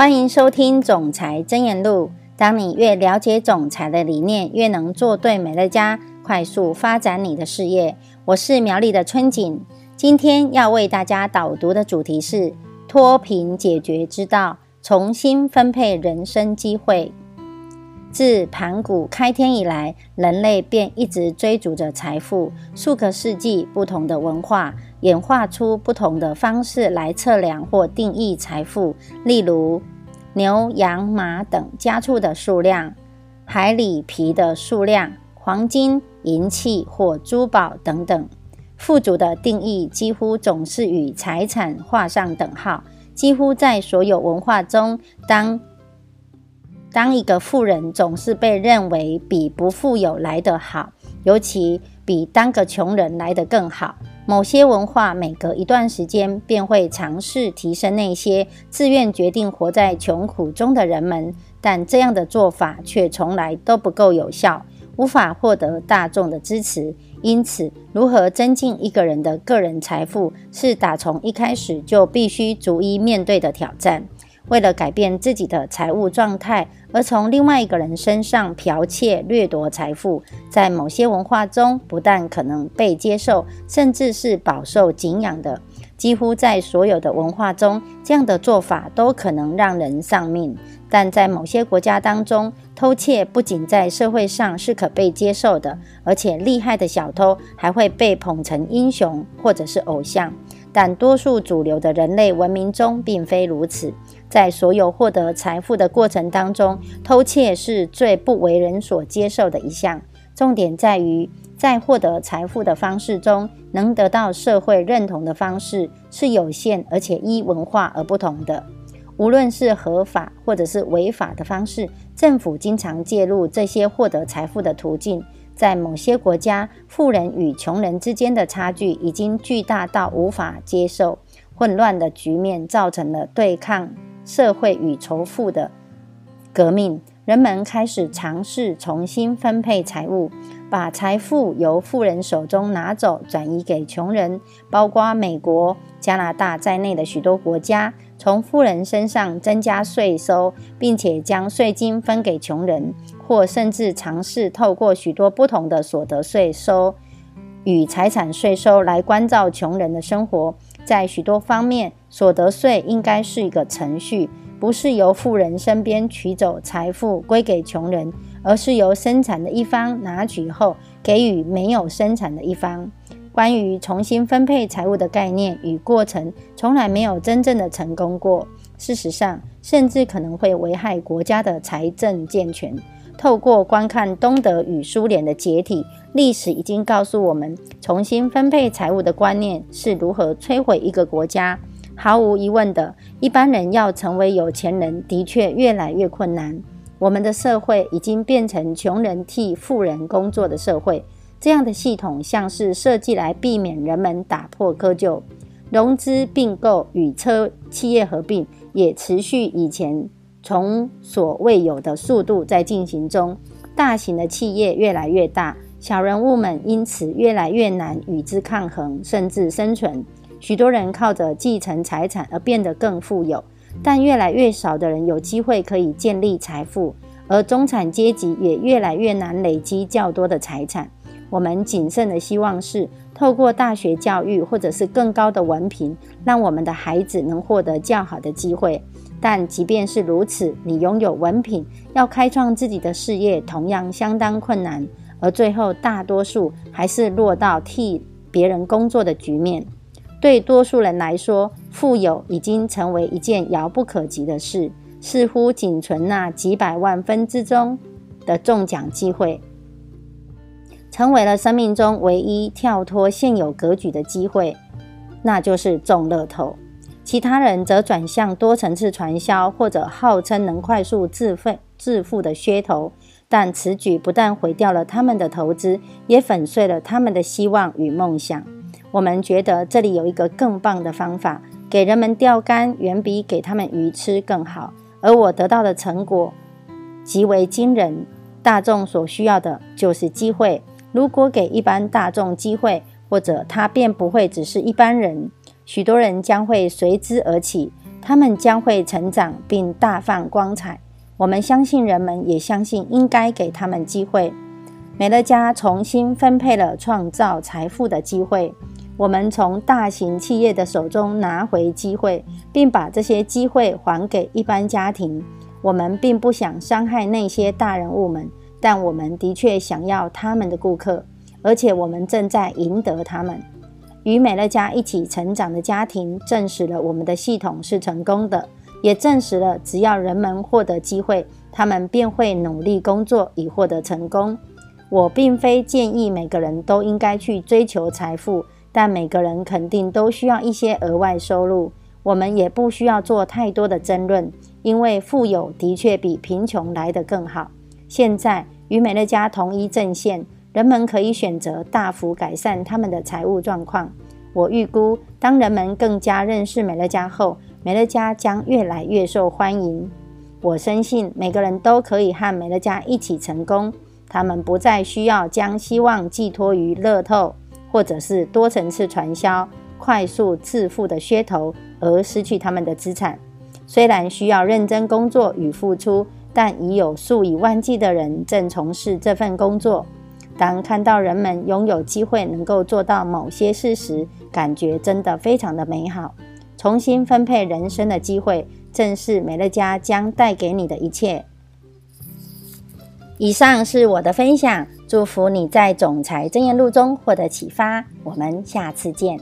欢迎收听《总裁真言录》。当你越了解总裁的理念，越能做对美乐家，快速发展你的事业。我是苗栗的春景，今天要为大家导读的主题是脱贫解决之道，重新分配人生机会。自盘古开天以来，人类便一直追逐着财富。数个世纪，不同的文化演化出不同的方式来测量或定义财富，例如牛、羊、马等家畜的数量、海里皮的数量、黄金、银器或珠宝等等。富足的定义几乎总是与财产画上等号。几乎在所有文化中，当当一个富人总是被认为比不富有来得好，尤其比当个穷人来得更好。某些文化每隔一段时间便会尝试提升那些自愿决定活在穷苦中的人们，但这样的做法却从来都不够有效，无法获得大众的支持。因此，如何增进一个人的个人财富，是打从一开始就必须逐一面对的挑战。为了改变自己的财务状态，而从另外一个人身上剽窃掠夺财富，在某些文化中不但可能被接受，甚至是饱受敬仰的。几乎在所有的文化中，这样的做法都可能让人丧命。但在某些国家当中，偷窃不仅在社会上是可被接受的，而且厉害的小偷还会被捧成英雄或者是偶像。但多数主流的人类文明中并非如此。在所有获得财富的过程当中，偷窃是最不为人所接受的一项。重点在于，在获得财富的方式中，能得到社会认同的方式是有限，而且依文化而不同的。无论是合法或者是违法的方式，政府经常介入这些获得财富的途径。在某些国家，富人与穷人之间的差距已经巨大到无法接受，混乱的局面造成了对抗。社会与仇富的革命，人们开始尝试重新分配财物，把财富由富人手中拿走，转移给穷人。包括美国、加拿大在内的许多国家，从富人身上增加税收，并且将税金分给穷人，或甚至尝试透过许多不同的所得税收与财产税收来关照穷人的生活。在许多方面，所得税应该是一个程序，不是由富人身边取走财富归给穷人，而是由生产的一方拿取后给予没有生产的一方。关于重新分配财务的概念与过程，从来没有真正的成功过。事实上，甚至可能会危害国家的财政健全。透过观看东德与苏联的解体，历史已经告诉我们，重新分配财务的观念是如何摧毁一个国家。毫无疑问的，一般人要成为有钱人的确越来越困难。我们的社会已经变成穷人替富人工作的社会，这样的系统像是设计来避免人们打破窠臼。融资并购与车企业合并也持续以前。从所未有的速度在进行中，大型的企业越来越大，小人物们因此越来越难与之抗衡，甚至生存。许多人靠着继承财产而变得更富有，但越来越少的人有机会可以建立财富，而中产阶级也越来越难累积较多的财产。我们谨慎的希望是，透过大学教育或者是更高的文凭，让我们的孩子能获得较好的机会。但即便是如此，你拥有文凭，要开创自己的事业，同样相当困难。而最后，大多数还是落到替别人工作的局面。对多数人来说，富有已经成为一件遥不可及的事，似乎仅存那几百万分之中的中奖机会，成为了生命中唯一跳脱现有格局的机会，那就是中乐透。其他人则转向多层次传销，或者号称能快速自费致富的噱头，但此举不但毁掉了他们的投资，也粉碎了他们的希望与梦想。我们觉得这里有一个更棒的方法，给人们钓竿远比给他们鱼吃更好，而我得到的成果极为惊人。大众所需要的就是机会，如果给一般大众机会，或者他便不会只是一般人。许多人将会随之而起，他们将会成长并大放光彩。我们相信人们也相信应该给他们机会。美乐家重新分配了创造财富的机会。我们从大型企业的手中拿回机会，并把这些机会还给一般家庭。我们并不想伤害那些大人物们，但我们的确想要他们的顾客，而且我们正在赢得他们。与美乐家一起成长的家庭证实了我们的系统是成功的，也证实了只要人们获得机会，他们便会努力工作以获得成功。我并非建议每个人都应该去追求财富。但每个人肯定都需要一些额外收入，我们也不需要做太多的争论，因为富有的确比贫穷来得更好。现在与美乐家同一阵线，人们可以选择大幅改善他们的财务状况。我预估，当人们更加认识美乐家后，美乐家将越来越受欢迎。我深信每个人都可以和美乐家一起成功，他们不再需要将希望寄托于乐透。或者是多层次传销、快速致富的噱头而失去他们的资产。虽然需要认真工作与付出，但已有数以万计的人正从事这份工作。当看到人们拥有机会能够做到某些事时，感觉真的非常的美好。重新分配人生的机会，正是美乐家将带给你的一切。以上是我的分享，祝福你在总裁箴言录中获得启发。我们下次见。